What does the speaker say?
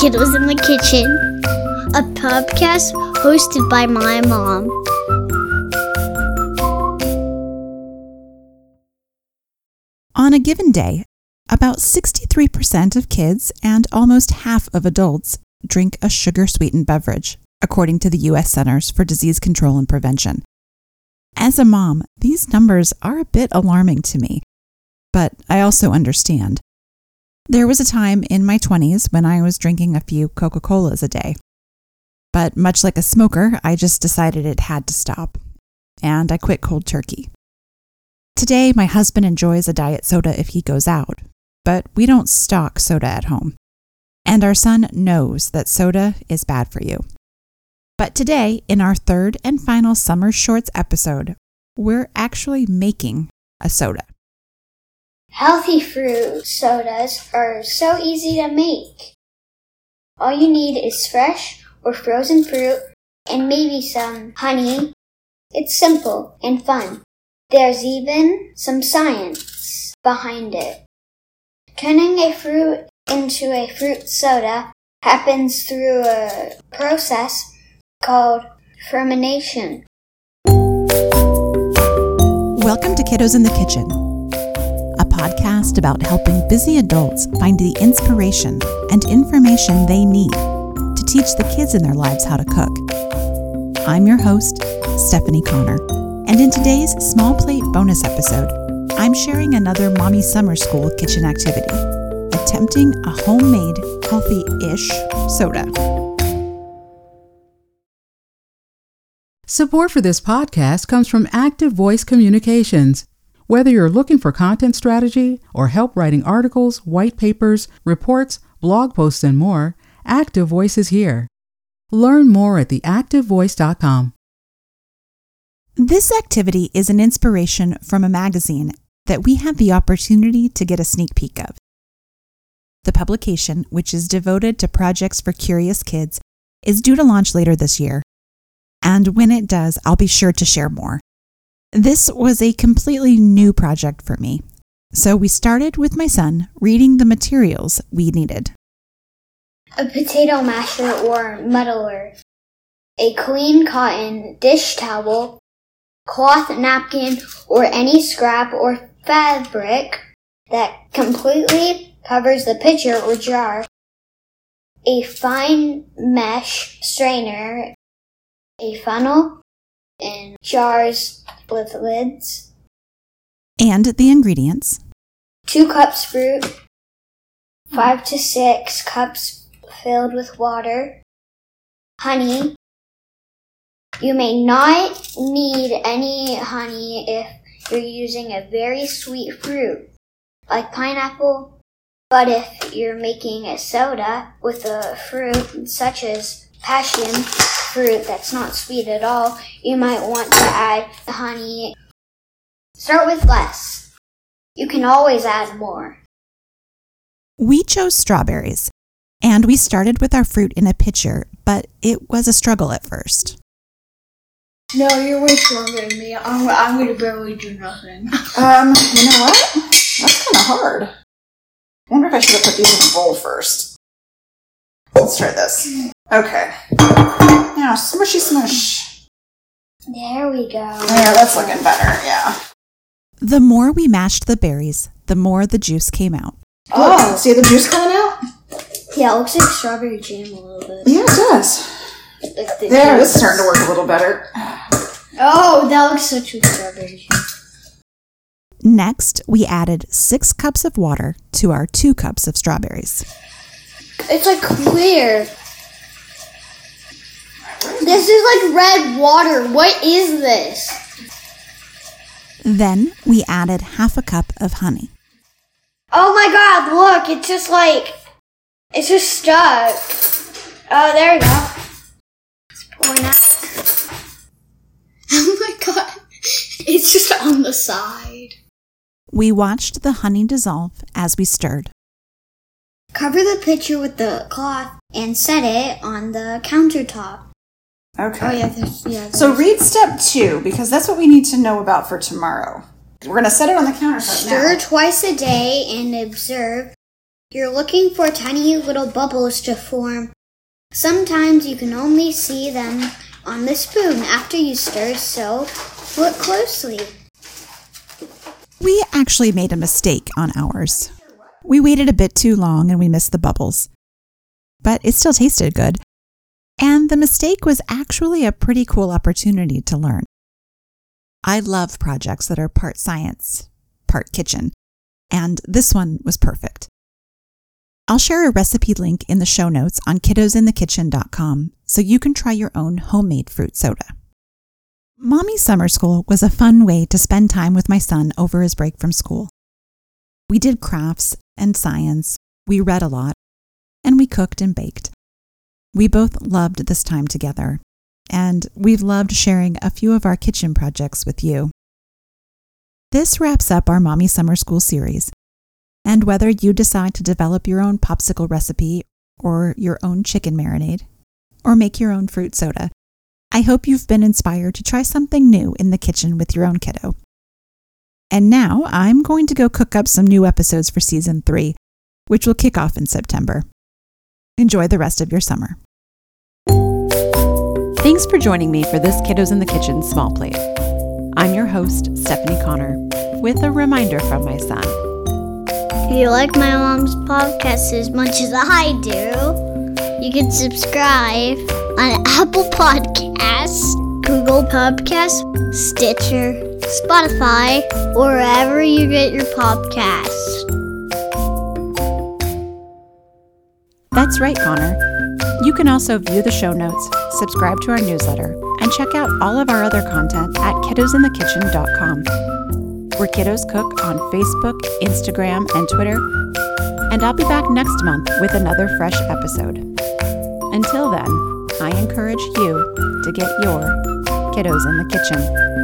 Kiddos in the Kitchen, a podcast hosted by my mom. On a given day, about 63% of kids and almost half of adults drink a sugar sweetened beverage, according to the U.S. Centers for Disease Control and Prevention. As a mom, these numbers are a bit alarming to me, but I also understand. There was a time in my 20s when I was drinking a few Coca Colas a day. But much like a smoker, I just decided it had to stop, and I quit cold turkey. Today, my husband enjoys a diet soda if he goes out, but we don't stock soda at home. And our son knows that soda is bad for you. But today, in our third and final Summer Shorts episode, we're actually making a soda. Healthy fruit sodas are so easy to make. All you need is fresh or frozen fruit and maybe some honey. It's simple and fun. There's even some science behind it. Turning a fruit into a fruit soda happens through a process called fermentation. Welcome to Kiddos in the Kitchen, podcast about helping busy adults find the inspiration and information they need to teach the kids in their lives how to cook. I'm your host, Stephanie Connor, and in today's small plate bonus episode, I'm sharing another Mommy Summer School kitchen activity, attempting a homemade, healthy ish soda. Support for this podcast comes from Active Voice Communications. Whether you're looking for content strategy or help writing articles, white papers, reports, blog posts, and more, Active Voice is here. Learn more at theactivevoice.com. This activity is an inspiration from a magazine that we have the opportunity to get a sneak peek of. The publication, which is devoted to projects for curious kids, is due to launch later this year. And when it does, I'll be sure to share more. This was a completely new project for me. So we started with my son reading the materials we needed. A potato masher or muddler. A clean cotton dish towel, cloth napkin, or any scrap or fabric that completely covers the pitcher or jar. A fine mesh strainer a funnel and jars with lids. And the ingredients Two cups fruit, five to six cups filled with water, honey. You may not need any honey if you're using a very sweet fruit, like pineapple. But if you're making a soda with a fruit such as passion fruit that's not sweet at all, you might want to add the honey. Start with less. You can always add more. We chose strawberries, and we started with our fruit in a pitcher, but it was a struggle at first. No, you're way stronger than me. I'm, I'm gonna barely do nothing. Um, you know what? That's kind of hard. I wonder if I should have put these in a bowl first. Let's try this. Okay. Now, smushy smush. There we go. Yeah, that's looking better, yeah. The more we mashed the berries, the more the juice came out. Oh, see the juice coming out? Yeah, it looks like strawberry jam a little bit. Yeah, it does. Like the There, juice. this is starting to work a little better. Oh, that looks such a strawberry jam. Next, we added six cups of water to our two cups of strawberries. It's like clear. This is like red water. What is this? Then we added half a cup of honey. Oh my god, look, it's just like, it's just stuck. Oh, there we go. It's pouring out. Oh my god, it's just on the side. We watched the honey dissolve as we stirred. Cover the pitcher with the cloth and set it on the countertop. Okay. Oh yeah, there's, yeah. So read step two, because that's what we need to know about for tomorrow. We're going to set it on the countertop stir now. twice a day and observe You're looking for tiny little bubbles to form. Sometimes you can only see them on the spoon after you stir, so look closely. We actually made a mistake on ours. We waited a bit too long and we missed the bubbles. But it still tasted good. And the mistake was actually a pretty cool opportunity to learn. I love projects that are part science, part kitchen, and this one was perfect. I'll share a recipe link in the show notes on kiddosinthekitchen.com so you can try your own homemade fruit soda. Mommy Summer School was a fun way to spend time with my son over his break from school. We did crafts and science, we read a lot, and we cooked and baked. We both loved this time together, and we've loved sharing a few of our kitchen projects with you. This wraps up our Mommy Summer School series. And whether you decide to develop your own popsicle recipe or your own chicken marinade, or make your own fruit soda, I hope you've been inspired to try something new in the kitchen with your own kiddo. And now I'm going to go cook up some new episodes for season three, which will kick off in September. Enjoy the rest of your summer. Thanks for joining me for this Kiddos in the Kitchen small plate. I'm your host, Stephanie Connor, with a reminder from my son. If you like my mom's podcast as much as I do, you can subscribe on Apple Podcasts, Google Podcasts, Stitcher, Spotify, or wherever you get your podcasts. That's right, Connor. You can also view the show notes, subscribe to our newsletter, and check out all of our other content at kiddosinthekitchen.com, We're kiddos cook on Facebook, Instagram, and Twitter. And I'll be back next month with another fresh episode. Until then, I encourage you to get your kiddos in the kitchen.